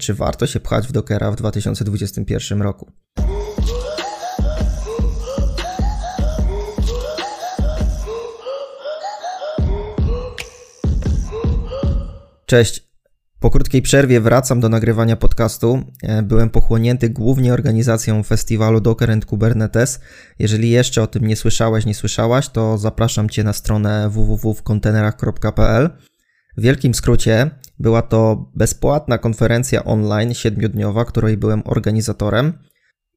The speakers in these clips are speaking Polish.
czy warto się pchać w Dockera w 2021 roku. Cześć. Po krótkiej przerwie wracam do nagrywania podcastu. E, byłem pochłonięty głównie organizacją festiwalu Docker and Kubernetes. Jeżeli jeszcze o tym nie słyszałeś, nie słyszałaś, to zapraszam Cię na stronę www.kontenerach.pl. W wielkim skrócie była to bezpłatna konferencja online siedmiodniowa, której byłem organizatorem.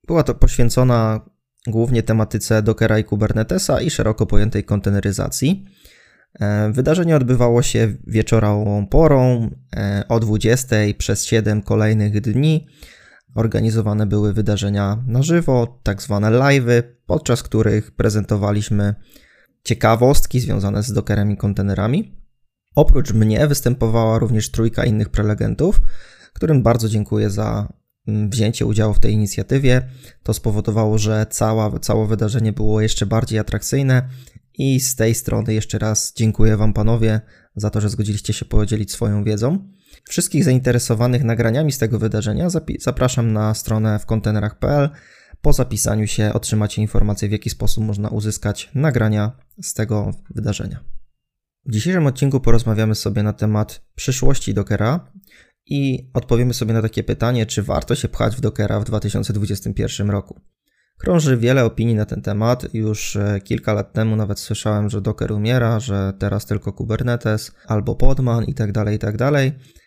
Była to poświęcona głównie tematyce Dockera i Kubernetesa i szeroko pojętej konteneryzacji. E, wydarzenie odbywało się wieczorową porą e, o 20 przez 7 kolejnych dni. Organizowane były wydarzenia na żywo, tak zwane live'y, podczas których prezentowaliśmy ciekawostki związane z Dockerem i kontenerami. Oprócz mnie występowała również trójka innych prelegentów, którym bardzo dziękuję za mm, wzięcie udziału w tej inicjatywie. To spowodowało, że cała, całe wydarzenie było jeszcze bardziej atrakcyjne i z tej strony jeszcze raz dziękuję Wam panowie za to, że zgodziliście się podzielić swoją wiedzą. Wszystkich zainteresowanych nagraniami z tego wydarzenia zapraszam na stronę w kontenerach.pl. Po zapisaniu się otrzymacie informację, w jaki sposób można uzyskać nagrania z tego wydarzenia. W dzisiejszym odcinku porozmawiamy sobie na temat przyszłości Dockera i odpowiemy sobie na takie pytanie, czy warto się pchać w Dockera w 2021 roku. Krąży wiele opinii na ten temat. Już e, kilka lat temu nawet słyszałem, że Docker umiera, że teraz tylko Kubernetes albo Podman i tak dalej, i tak.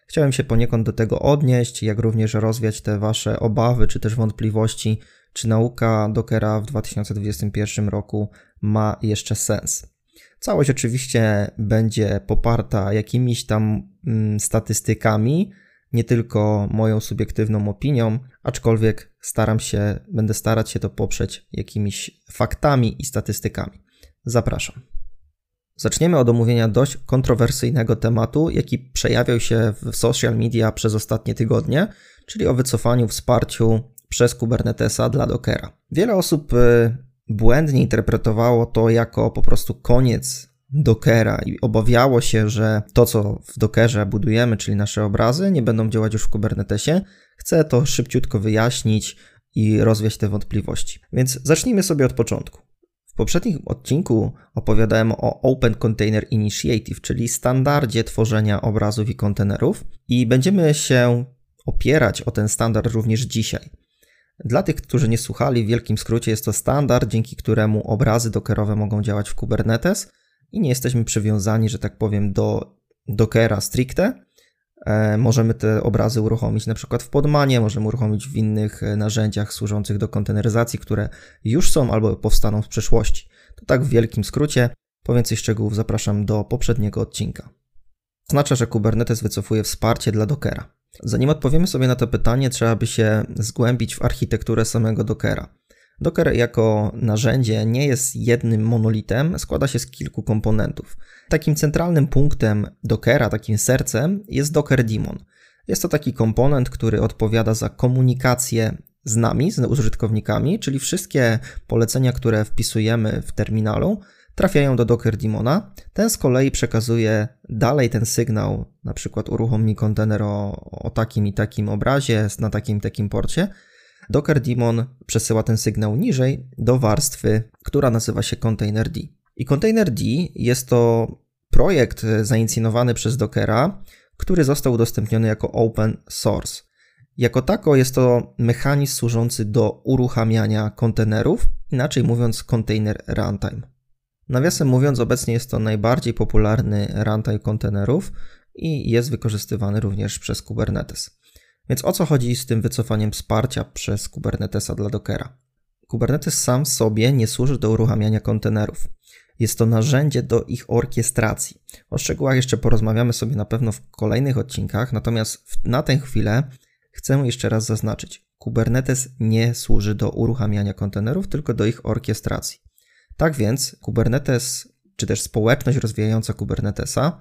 Chciałem się poniekąd do tego odnieść, jak również rozwiać te wasze obawy czy też wątpliwości, czy nauka Dockera w 2021 roku ma jeszcze sens. Całość oczywiście będzie poparta jakimiś tam mm, statystykami, nie tylko moją subiektywną opinią, aczkolwiek staram się, będę starać się to poprzeć jakimiś faktami i statystykami. Zapraszam. Zaczniemy od omówienia dość kontrowersyjnego tematu, jaki przejawiał się w social media przez ostatnie tygodnie, czyli o wycofaniu wsparciu przez Kubernetesa dla Dockera. Wiele osób y, błędnie interpretowało to jako po prostu koniec Dockera i obawiało się, że to, co w Dockerze budujemy, czyli nasze obrazy, nie będą działać już w Kubernetesie. Chcę to szybciutko wyjaśnić i rozwiać te wątpliwości. Więc zacznijmy sobie od początku. W poprzednim odcinku opowiadałem o Open Container Initiative, czyli standardzie tworzenia obrazów i kontenerów, i będziemy się opierać o ten standard również dzisiaj. Dla tych, którzy nie słuchali, w wielkim skrócie jest to standard, dzięki któremu obrazy dockerowe mogą działać w Kubernetes i nie jesteśmy przywiązani, że tak powiem, do Dockera stricte. E, możemy te obrazy uruchomić na przykład w Podmanie, możemy uruchomić w innych e, narzędziach służących do konteneryzacji, które już są albo powstaną w przyszłości. To tak w wielkim skrócie. Po więcej szczegółów zapraszam do poprzedniego odcinka. Oznacza, że Kubernetes wycofuje wsparcie dla Dockera. Zanim odpowiemy sobie na to pytanie, trzeba by się zgłębić w architekturę samego Dockera. Docker jako narzędzie nie jest jednym monolitem, składa się z kilku komponentów. Takim centralnym punktem Dockera, takim sercem jest Docker Daemon. Jest to taki komponent, który odpowiada za komunikację z nami, z użytkownikami, czyli wszystkie polecenia, które wpisujemy w terminalu, trafiają do Docker Daemona. Ten z kolei przekazuje dalej ten sygnał, na przykład uruchom mi kontener o, o takim i takim obrazie na takim takim porcie Docker Daemon przesyła ten sygnał niżej do warstwy, która nazywa się Containerd. I Containerd jest to projekt zainicjowany przez Dockera, który został udostępniony jako open source. Jako tako jest to mechanizm służący do uruchamiania kontenerów, inaczej mówiąc container runtime. Nawiasem mówiąc, obecnie jest to najbardziej popularny runtime kontenerów i jest wykorzystywany również przez Kubernetes. Więc o co chodzi z tym wycofaniem wsparcia przez Kubernetesa dla Dockera? Kubernetes sam sobie nie służy do uruchamiania kontenerów. Jest to narzędzie do ich orkiestracji. O szczegółach jeszcze porozmawiamy sobie na pewno w kolejnych odcinkach, natomiast na tę chwilę chcę jeszcze raz zaznaczyć: Kubernetes nie służy do uruchamiania kontenerów, tylko do ich orkiestracji. Tak więc Kubernetes, czy też społeczność rozwijająca Kubernetesa,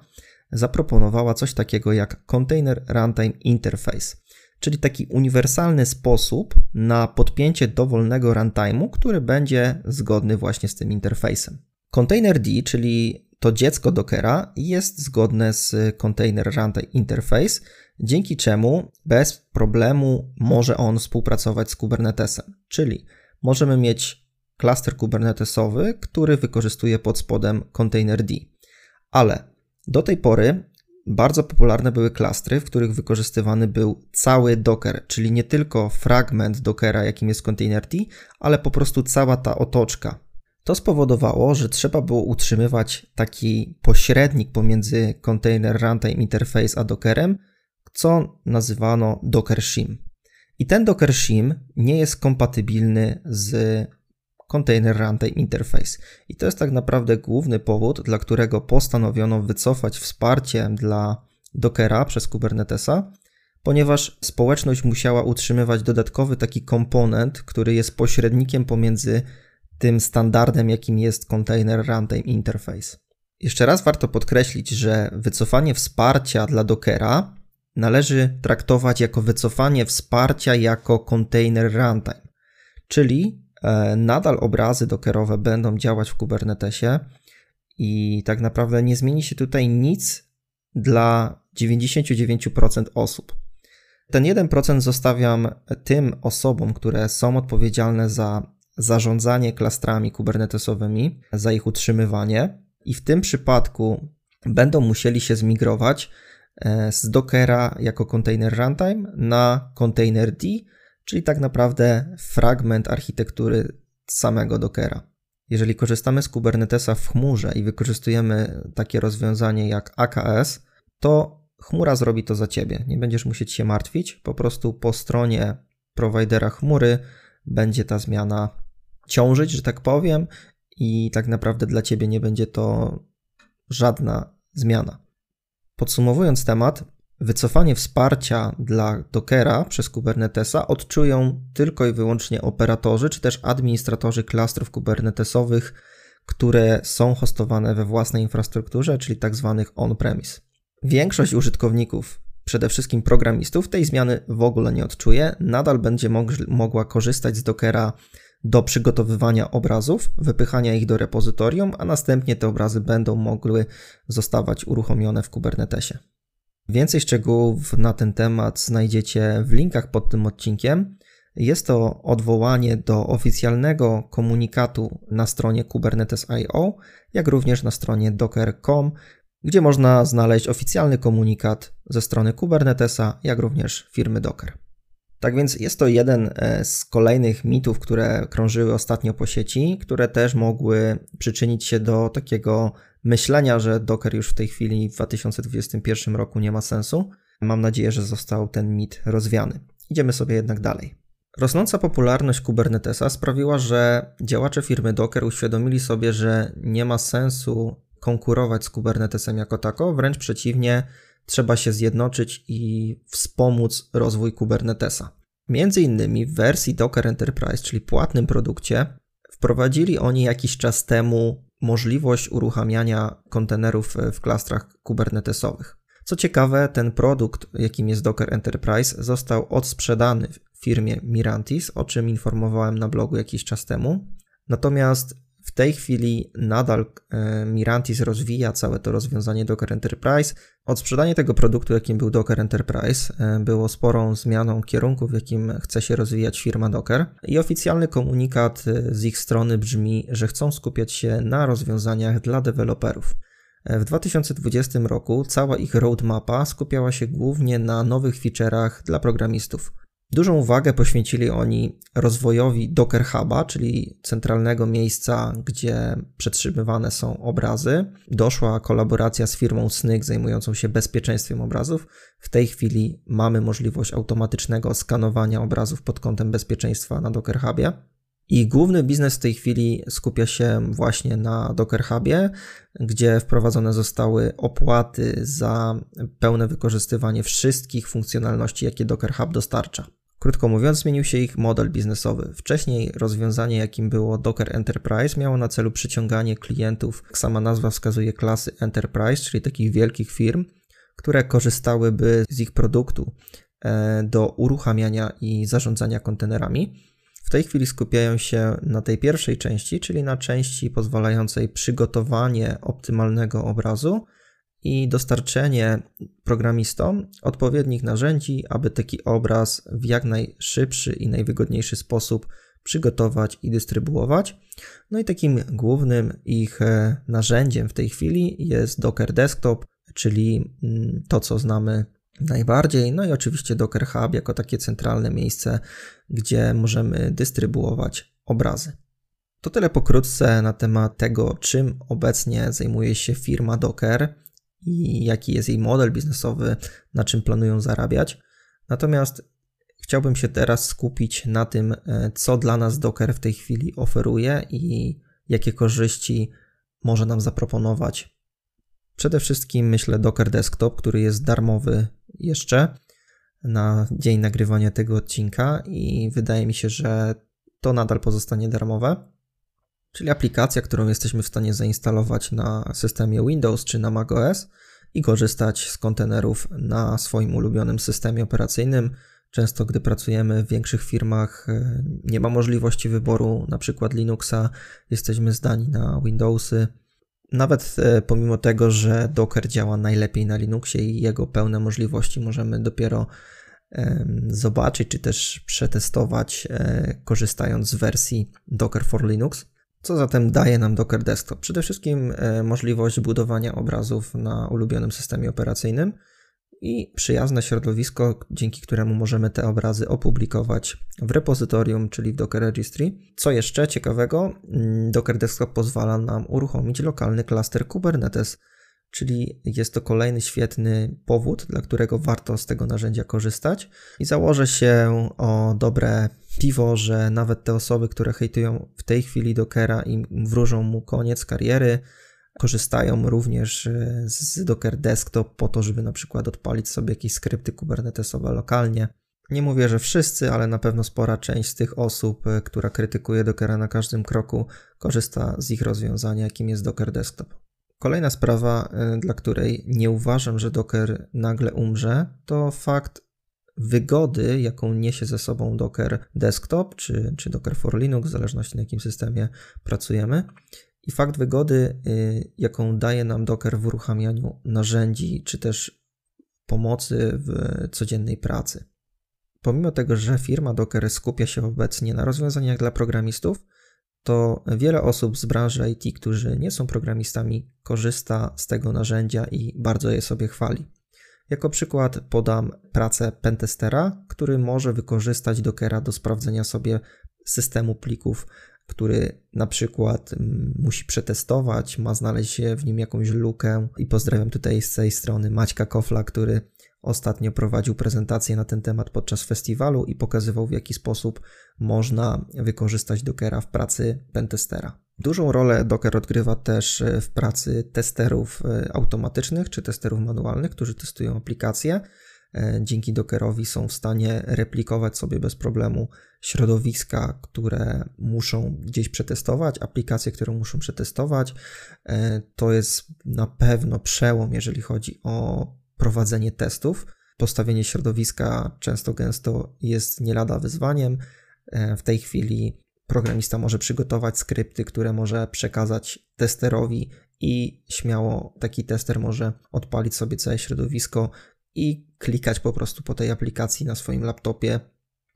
zaproponowała coś takiego jak Container Runtime Interface czyli taki uniwersalny sposób na podpięcie dowolnego runtime'u, który będzie zgodny właśnie z tym interfejsem. Containerd, czyli to dziecko Dockera, jest zgodne z Container Runtime Interface dzięki czemu bez problemu może on współpracować z Kubernetesem. Czyli możemy mieć klaster kubernetesowy, który wykorzystuje pod spodem containerd. Ale do tej pory bardzo popularne były klastry, w których wykorzystywany był cały Docker, czyli nie tylko fragment Dockera, jakim jest containerd, ale po prostu cała ta otoczka. To spowodowało, że trzeba było utrzymywać taki pośrednik pomiędzy Container Runtime Interface a Dockerem, co nazywano Docker Shim. I ten Docker Shim nie jest kompatybilny z Container Runtime Interface. I to jest tak naprawdę główny powód, dla którego postanowiono wycofać wsparcie dla Dockera przez Kubernetesa, ponieważ społeczność musiała utrzymywać dodatkowy taki komponent, który jest pośrednikiem pomiędzy tym standardem, jakim jest Container Runtime Interface. Jeszcze raz warto podkreślić, że wycofanie wsparcia dla Dockera należy traktować jako wycofanie wsparcia jako Container Runtime, czyli nadal obrazy dockerowe będą działać w Kubernetesie i tak naprawdę nie zmieni się tutaj nic dla 99% osób. Ten 1% zostawiam tym osobom, które są odpowiedzialne za zarządzanie klastrami kubernetesowymi, za ich utrzymywanie i w tym przypadku będą musieli się zmigrować e, z Dockera jako container runtime na container D, czyli tak naprawdę fragment architektury samego Dockera. Jeżeli korzystamy z Kubernetesa w chmurze i wykorzystujemy takie rozwiązanie jak AKS, to chmura zrobi to za ciebie. Nie będziesz musieć się martwić, po prostu po stronie prowajdera chmury będzie ta zmiana ciążyć, że tak powiem, i tak naprawdę dla ciebie nie będzie to żadna zmiana. Podsumowując temat, Wycofanie wsparcia dla Dockera przez Kubernetesa odczują tylko i wyłącznie operatorzy czy też administratorzy klastrów kubernetesowych, które są hostowane we własnej infrastrukturze, czyli tak zwanych on-premise. Większość użytkowników, przede wszystkim programistów, tej zmiany w ogóle nie odczuje. Nadal będzie mogła korzystać z Dockera do przygotowywania obrazów, wypychania ich do repozytorium, a następnie te obrazy będą mogły zostawać uruchomione w Kubernetesie. Więcej szczegółów na ten temat znajdziecie w linkach pod tym odcinkiem. Jest to odwołanie do oficjalnego komunikatu na stronie Kubernetes.io, jak również na stronie docker.com, gdzie można znaleźć oficjalny komunikat ze strony Kubernetesa, jak również firmy Docker. Tak więc jest to jeden e, z kolejnych mitów, które krążyły ostatnio po sieci, które też mogły przyczynić się do takiego myślenia, że Docker już w tej chwili w 2021 roku nie ma sensu. Mam nadzieję, że został ten mit rozwiany. Idziemy sobie jednak dalej. Rosnąca popularność Kubernetesa sprawiła, że działacze firmy Docker uświadomili sobie, że nie ma sensu konkurować z Kubernetesem jako tako, wręcz przeciwnie, trzeba się zjednoczyć i wspomóc rozwój Kubernetesa. Między innymi w wersji Docker Enterprise, czyli płatnym produkcie, wprowadzili oni jakiś czas temu możliwość uruchamiania kontenerów w klastrach kubernetesowych. Co ciekawe, ten produkt, jakim jest Docker Enterprise, został odsprzedany firmie Mirantis, o czym informowałem na blogu jakiś czas temu. Natomiast w tej chwili nadal e, Mirantis rozwija całe to rozwiązanie Docker Enterprise. Odsprzedanie tego produktu, jakim był Docker Enterprise, e, było sporą zmianą kierunku, w jakim chce się rozwijać firma Docker. I oficjalny komunikat e, z ich strony brzmi, że chcą skupiać się na rozwiązaniach dla deweloperów. W 2020 roku cała ich roadmapa skupiała się głównie na nowych feature'ach dla programistów. Dużą uwagę poświęcili oni rozwojowi Docker Huba, czyli centralnego miejsca, gdzie przetrzymywane są obrazy. Doszła kolaboracja z firmą Snyk zajmującą się bezpieczeństwem obrazów. W tej chwili mamy możliwość automatycznego skanowania obrazów pod kątem bezpieczeństwa na Docker Hubie. I główny biznes w tej chwili skupia się właśnie na Docker Hubie, gdzie wprowadzone zostały opłaty za pełne wykorzystywanie wszystkich funkcjonalności, jakie Docker Hub dostarcza. Krótko mówiąc, zmienił się ich model biznesowy. Wcześniej rozwiązanie, jakim było Docker Enterprise, miało na celu przyciąganie klientów, jak sama nazwa wskazuje, klasy Enterprise, czyli takich wielkich firm, które korzystałyby z ich produktu e, do uruchamiania i zarządzania kontenerami. W tej chwili skupiają się na tej pierwszej części, czyli na części pozwalającej przygotowanie optymalnego obrazu i dostarczenie programistom odpowiednich narzędzi, aby taki obraz w jak najszybszy i najwygodniejszy sposób przygotować i dystrybuować. No i takim głównym ich e, narzędziem w tej chwili jest Docker Desktop, czyli mm, to, co znamy najbardziej. No i oczywiście Docker Hub jako takie centralne miejsce, gdzie możemy dystrybuować obrazy. To tyle pokrótce na temat tego, czym obecnie zajmuje się firma Docker i jaki jest jej model biznesowy, na czym planują zarabiać. Natomiast chciałbym się teraz skupić na tym, e, co dla nas Docker w tej chwili oferuje i jakie korzyści może nam zaproponować. Przede wszystkim myślę Docker Desktop, który jest darmowy jeszcze na dzień nagrywania tego odcinka i wydaje mi się, że to nadal pozostanie darmowe. Czyli aplikacja, którą jesteśmy w stanie zainstalować na systemie Windows czy na macOS i korzystać z kontenerów na swoim ulubionym systemie operacyjnym. Często, gdy pracujemy w większych firmach, e, nie ma możliwości wyboru na przykład Linuxa, jesteśmy zdani na Windowsy nawet e, pomimo tego, że Docker działa najlepiej na Linuxie i jego pełne możliwości możemy dopiero zobaczyć, czy też przetestować, e, korzystając z wersji Docker for Linux. Co zatem daje nam Docker Desktop? Przede wszystkim e, możliwość budowania obrazów na ulubionym systemie operacyjnym i przyjazne środowisko, dzięki któremu możemy te obrazy opublikować w repozytorium, czyli w Docker Registry. Co jeszcze ciekawego, mm, Docker Desktop pozwala nam uruchomić lokalny klaster Kubernetes, czyli jest to kolejny świetny powód, dla którego warto z tego narzędzia korzystać. I założę się o dobre piwo, że nawet te osoby, które hejtują w tej chwili Dockera i wróżą mu koniec kariery, Korzystają również e, z Docker Desktop po to, żeby na przykład odpalić sobie jakieś skrypty kubernetesowe lokalnie. Nie mówię, że wszyscy, ale na pewno spora część z tych osób, e, która krytykuje Dockera na każdym kroku, korzysta z ich rozwiązania, jakim jest Docker Desktop. Kolejna sprawa, e, dla której nie uważam, że Docker nagle umrze, to fakt wygody, jaką niesie ze sobą Docker Desktop czy, czy Docker for Linux, w zależności na jakim systemie pracujemy. I fakt wygody, y, jaką daje nam Docker w uruchamianiu narzędzi, czy też pomocy w codziennej pracy. Pomimo tego, że firma Docker skupia się obecnie na rozwiązaniach dla programistów, to wiele osób z branży IT, którzy nie są programistami, korzysta z tego narzędzia i bardzo je sobie chwali. Jako przykład podam pracę pentestera, który może wykorzystać Dockera do sprawdzenia sobie systemu plików który na przykład mm, musi przetestować, ma znaleźć w nim jakąś lukę. I pozdrawiam tutaj z tej strony Maćka Kofla, który ostatnio prowadził prezentację na ten temat podczas festiwalu i pokazywał w jaki sposób można wykorzystać Dockera w pracy pentestera. Dużą rolę Docker odgrywa też e, w pracy testerów e, automatycznych czy testerów manualnych, którzy testują aplikacje. E, dzięki Dockerowi są w stanie replikować sobie bez problemu środowiska, które muszą gdzieś przetestować, aplikacje, które muszą przetestować. To jest na pewno przełom, jeżeli chodzi o prowadzenie testów. Postawienie środowiska często gęsto jest nie lada wyzwaniem. E, w tej chwili programista może przygotować skrypty, które może przekazać testerowi i śmiało taki tester może odpalić sobie całe środowisko i klikać po prostu po tej aplikacji na swoim laptopie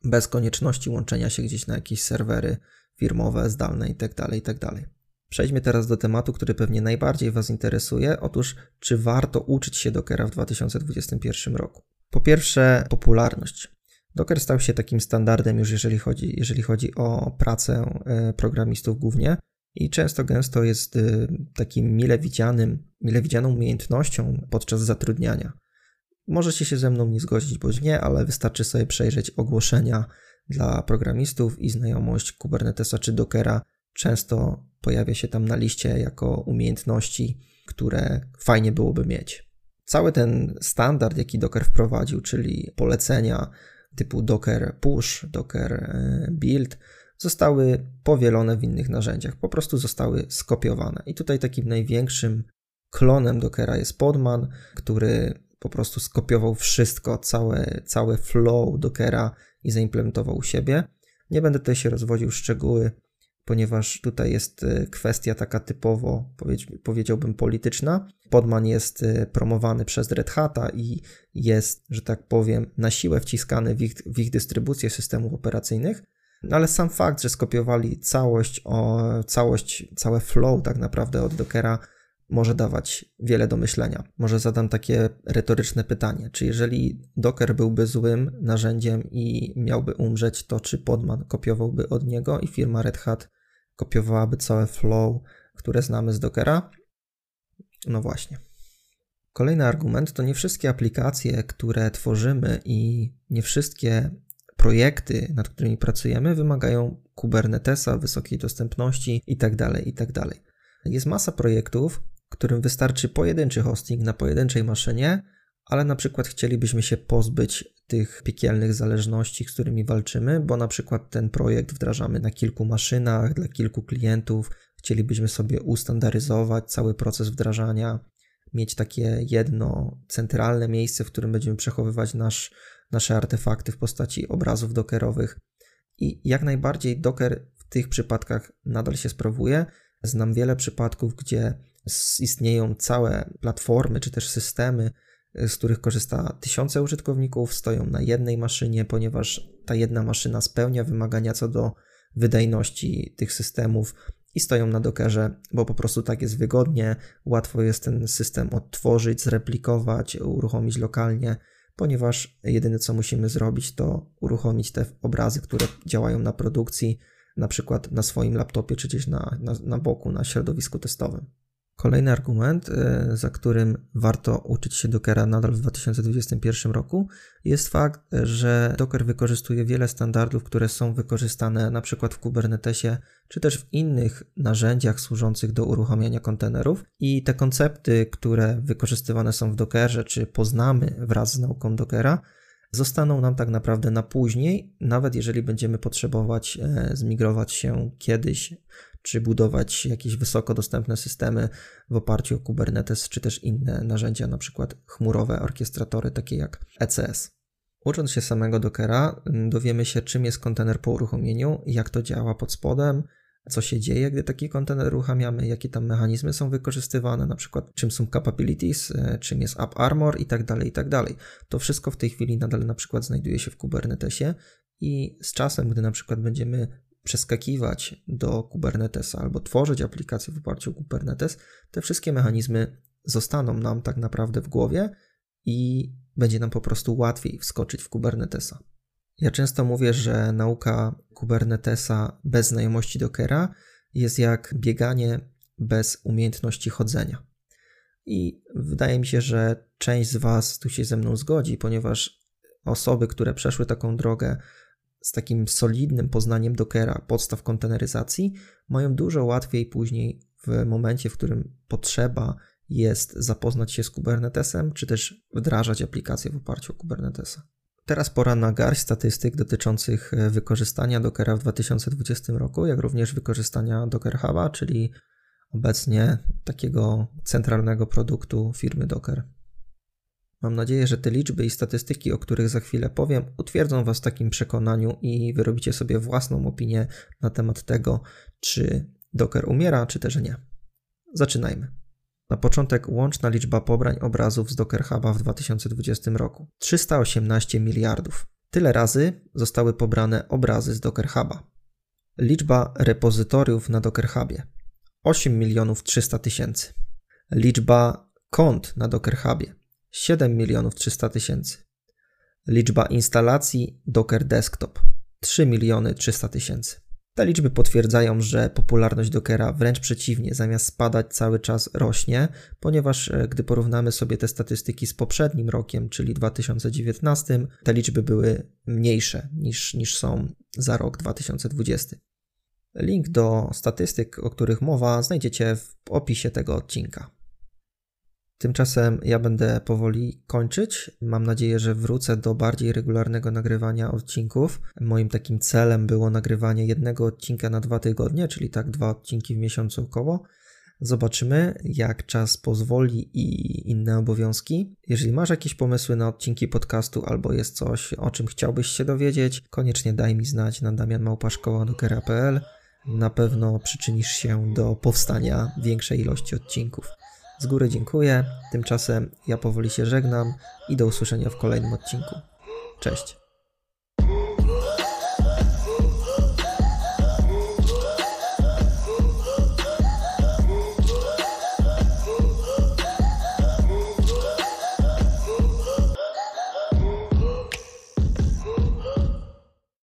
bez konieczności łączenia się gdzieś na jakieś serwery firmowe, zdalne itd. Tak itd. Przejdźmy teraz do tematu, który pewnie najbardziej Was interesuje. Otóż, czy warto uczyć się Dockera w 2021 roku? Po pierwsze, popularność. Docker stał się takim standardem już jeżeli chodzi, jeżeli chodzi o pracę e, programistów głównie i często gęsto jest e, takim mile widzianym, mile widzianą umiejętnością podczas zatrudniania. Możecie się ze mną nie zgodzić bądź nie, ale wystarczy sobie przejrzeć ogłoszenia dla programistów i znajomość Kubernetesa czy Dockera często pojawia się tam na liście jako umiejętności, które fajnie byłoby mieć. Cały ten standard, jaki Docker wprowadził, czyli polecenia typu Docker Push, Docker e, Build, zostały powielone w innych narzędziach, po prostu zostały skopiowane. I tutaj takim największym klonem Dockera jest Podman, który po prostu skopiował wszystko, całe, całe flow Dockera i zaimplementował u siebie. Nie będę tutaj się rozwodził szczegóły ponieważ tutaj jest y, kwestia taka typowo, powiedziałbym, polityczna. Podman jest y, promowany przez Red Hata i jest, że tak powiem, na siłę wciskany w ich, w ich dystrybucję systemów operacyjnych. No ale sam fakt, że skopiowali całość, o, całość, całe flow tak naprawdę od Dockera może dawać wiele do myślenia. Może zadam takie retoryczne pytanie: czy jeżeli Docker byłby złym narzędziem i miałby umrzeć, to czy Podman kopiowałby od niego i firma Red Hat kopiowałaby całe flow, które znamy z Dockera? No właśnie. Kolejny argument to nie wszystkie aplikacje, które tworzymy i nie wszystkie projekty, nad którymi pracujemy, wymagają Kubernetesa, wysokiej dostępności itd. Tak itd. Tak Jest masa projektów, którym wystarczy pojedynczy hosting na pojedynczej maszynie, ale na przykład chcielibyśmy się pozbyć tych piekielnych zależności, z którymi walczymy, bo na przykład ten projekt wdrażamy na kilku maszynach, dla kilku klientów, chcielibyśmy sobie ustandaryzować cały proces wdrażania, mieć takie jedno centralne miejsce, w którym będziemy przechowywać nasz, nasze artefakty w postaci obrazów dockerowych. I jak najbardziej Docker w tych przypadkach nadal się sprawuje. Znam wiele przypadków, gdzie istnieją całe platformy czy też systemy, z których korzysta tysiące użytkowników, stoją na jednej maszynie, ponieważ ta jedna maszyna spełnia wymagania co do wydajności tych systemów i stoją na Dockerze, bo po prostu tak jest wygodnie, łatwo jest ten system odtworzyć, zreplikować, uruchomić lokalnie, ponieważ jedyne co musimy zrobić to uruchomić te obrazy, które działają na produkcji, na przykład na swoim laptopie czy gdzieś na, na, na boku, na środowisku testowym. Kolejny argument, e, za którym warto uczyć się Dockera nadal w 2021 roku, jest fakt, że Docker wykorzystuje wiele standardów, które są wykorzystane przykład w Kubernetesie, czy też w innych narzędziach służących do uruchamiania kontenerów. I te koncepty, które wykorzystywane są w Dockerze, czy poznamy wraz z nauką Dockera, zostaną nam tak naprawdę na później, nawet jeżeli będziemy potrzebować e, zmigrować się kiedyś czy budować jakieś wysoko dostępne systemy w oparciu o Kubernetes, czy też inne narzędzia, na przykład chmurowe orkiestratory, takie jak ECS. Ucząc się samego Dockera, dowiemy się, czym jest kontener po uruchomieniu, jak to działa pod spodem, co się dzieje, gdy taki kontener uruchamiamy, jakie tam mechanizmy są wykorzystywane, na przykład czym są capabilities, e, czym jest app armor i tak dalej, i tak dalej. To wszystko w tej chwili nadal na przykład znajduje się w Kubernetesie i z czasem, gdy na przykład będziemy przeskakiwać do Kubernetesa albo tworzyć aplikacje w oparciu o Kubernetes, te wszystkie mechanizmy zostaną nam tak naprawdę w głowie i będzie nam po prostu łatwiej wskoczyć w Kubernetesa. Ja często mówię, że nauka Kubernetesa bez znajomości Dockera jest jak bieganie bez umiejętności chodzenia. I wydaje mi się, że część z Was tu się ze mną zgodzi, ponieważ osoby, które przeszły taką drogę, z takim solidnym poznaniem Dockera, podstaw konteneryzacji, mają dużo łatwiej później w momencie, w którym potrzeba jest zapoznać się z Kubernetesem, czy też wdrażać aplikacje w oparciu o Kubernetesa. Teraz pora na garść statystyk dotyczących e, wykorzystania Dockera w 2020 roku, jak również wykorzystania Docker Huba, czyli obecnie takiego centralnego produktu firmy Docker. Mam nadzieję, że te liczby i statystyki, o których za chwilę powiem, utwierdzą Was w takim przekonaniu i wyrobicie sobie własną opinię na temat tego, czy Docker umiera, czy też nie. Zaczynajmy. Na początek łączna liczba pobrań obrazów z Docker Huba w 2020 roku 318 miliardów. Tyle razy zostały pobrane obrazy z Docker Huba. Liczba repozytoriów na Docker Hubie 8 milionów 300 tysięcy. Liczba kont na Docker Hubie 7 milionów 300 tysięcy. Liczba instalacji Docker Desktop 3 miliony 300 tysięcy. Te liczby potwierdzają, że popularność Dockera wręcz przeciwnie, zamiast spadać cały czas rośnie, ponieważ e, gdy porównamy sobie te statystyki z poprzednim rokiem, czyli 2019, te liczby były mniejsze niż, niż są za rok 2020. Link do statystyk, o których mowa, znajdziecie w opisie tego odcinka. Tymczasem ja będę powoli kończyć. Mam nadzieję, że wrócę do bardziej regularnego nagrywania odcinków. Moim takim celem było nagrywanie jednego odcinka na dwa tygodnie, czyli tak dwa odcinki w miesiącu około. Zobaczymy, jak czas pozwoli i inne obowiązki. Jeżeli masz jakieś pomysły na odcinki podcastu albo jest coś, o czym chciałbyś się dowiedzieć, koniecznie daj mi znać na damianmałpaszkoła.pl na pewno przyczynisz się do powstania większej ilości odcinków. Z góry dziękuję. Tymczasem ja powoli się żegnam i do usłyszenia w kolejnym odcinku. Cześć.